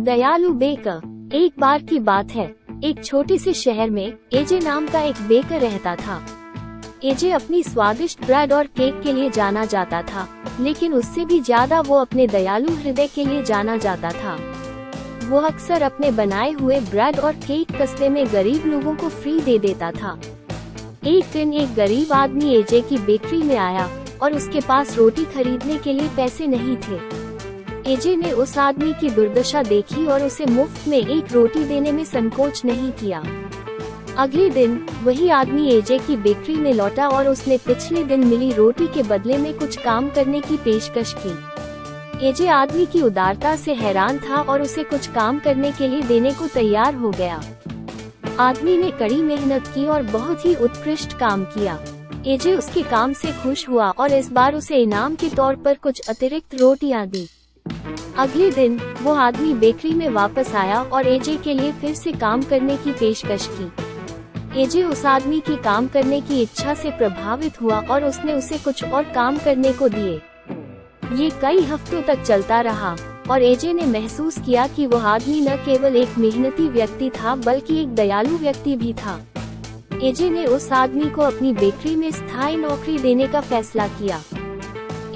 दयालु बेकर, एक बार की बात है। एक छोटे से शहर में एजे नाम का एक बेकर रहता था। एजे अपनी स्वादिष्ट ब्रेड और केक के लिए जाना जाता था, लेकिन उससे भी ज़्यादा वो अपने दयालु हृदय के लिए जाना जाता था। वो अक्सर अपने बनाए हुए ब्रेड और केक कस्बे में गरीब लोगों को फ्री दे देता था। एक दिन एक गरीब आदमी एजे की बेकरी में आया, और उसके पास रोटी खरीदने के लिए पैसे नहीं थे। एजे ने उस आदमी की दुर्दशा देखी और उसे मुफ़्त में एक रोटी देने में संकोच नहीं किया। अगले दिन, वही आदमी एजे की बेकरी में लौटा और उसने पिछले दिन मिली रोटी के बदले में कुछ काम करने की पेशकश की। एजे आदमी की उदारता से हैरान था और उसे कुछ काम करने के लिए देने को तैयार हो गया। आदमी ने कड़ी मेहनत की और बहुत ही उत्कृष्ट काम किया। एजे उसके काम से खुश हुआ और इस बार उसे इनाम के तौर पर कुछ अतिरिक्त रोटियाँ दी। अगले दिन, वो आदमी बेकरी में वापस आया और एजे के लिए फिर से काम करने की पेशकश की। एजे उस आदमी की काम करने की इच्छा से प्रभावित हुआ और उसने उसे कुछ और काम करने को दिए। ये कई हफ्तों तक चलता रहा, और एजे ने महसूस किया कि वह आदमी न केवल एक मेहनती व्यक्ति था बल्कि एक दयालु व्यक्ति भी था। एजे ने उस आदमी को अपनी बेकरी में स्थायी नौकरी देने का फैसला किया।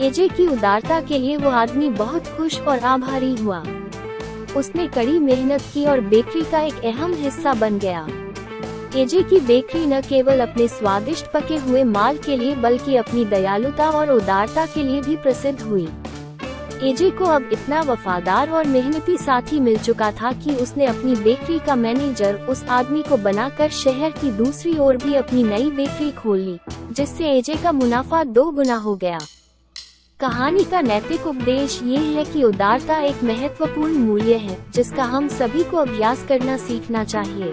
एजे की उदारता के लिए वो आदमी बहुत खुश और आभारी हुआ। उसने कड़ी मेहनत की और बेकरी का एक अहम हिस्सा बन गया। एजे की बेकरी न केवल अपने स्वादिष्ट पके हुए माल के लिए बल्कि अपनी दयालुता और उदारता के लिए भी प्रसिद्ध हुई। एजे को अब इतना वफादार और मेहनती साथी मिल चुका था कि उसने अपनी बेकरी का मैनेजर उस आदमी को बनाकर शहर की दूसरी ओर भी अपनी नई बेकरी खोल ली, जिससे एजे का मुनाफा दो गुना हो गया। कहानी का नैतिक उपदेश ये है कि उदारता एक महत्वपूर्ण मूल्य है, जिसका हम सभी को अभ्यास करना सीखना चाहिए।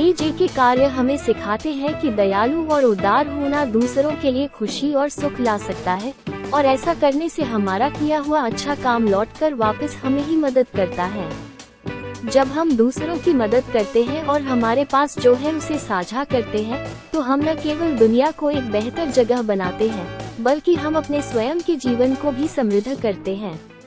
एजे के कार्य हमें सिखाते हैं कि दयालु और उदार होना दूसरों के लिए खुशी और सुख ला सकता है, और ऐसा करने से हमारा किया हुआ अच्छा काम लौटकर वापस हमें ही मदद करता है। जब हम दूसरों की मदद करते हैं और हमारे पास जो है उसे साझा करते हैं तो हम न केवल दुनिया को एक बेहतर जगह बनाते हैं बल्कि हम अपने स्वयं के जीवन को भी समृद्ध करते हैं।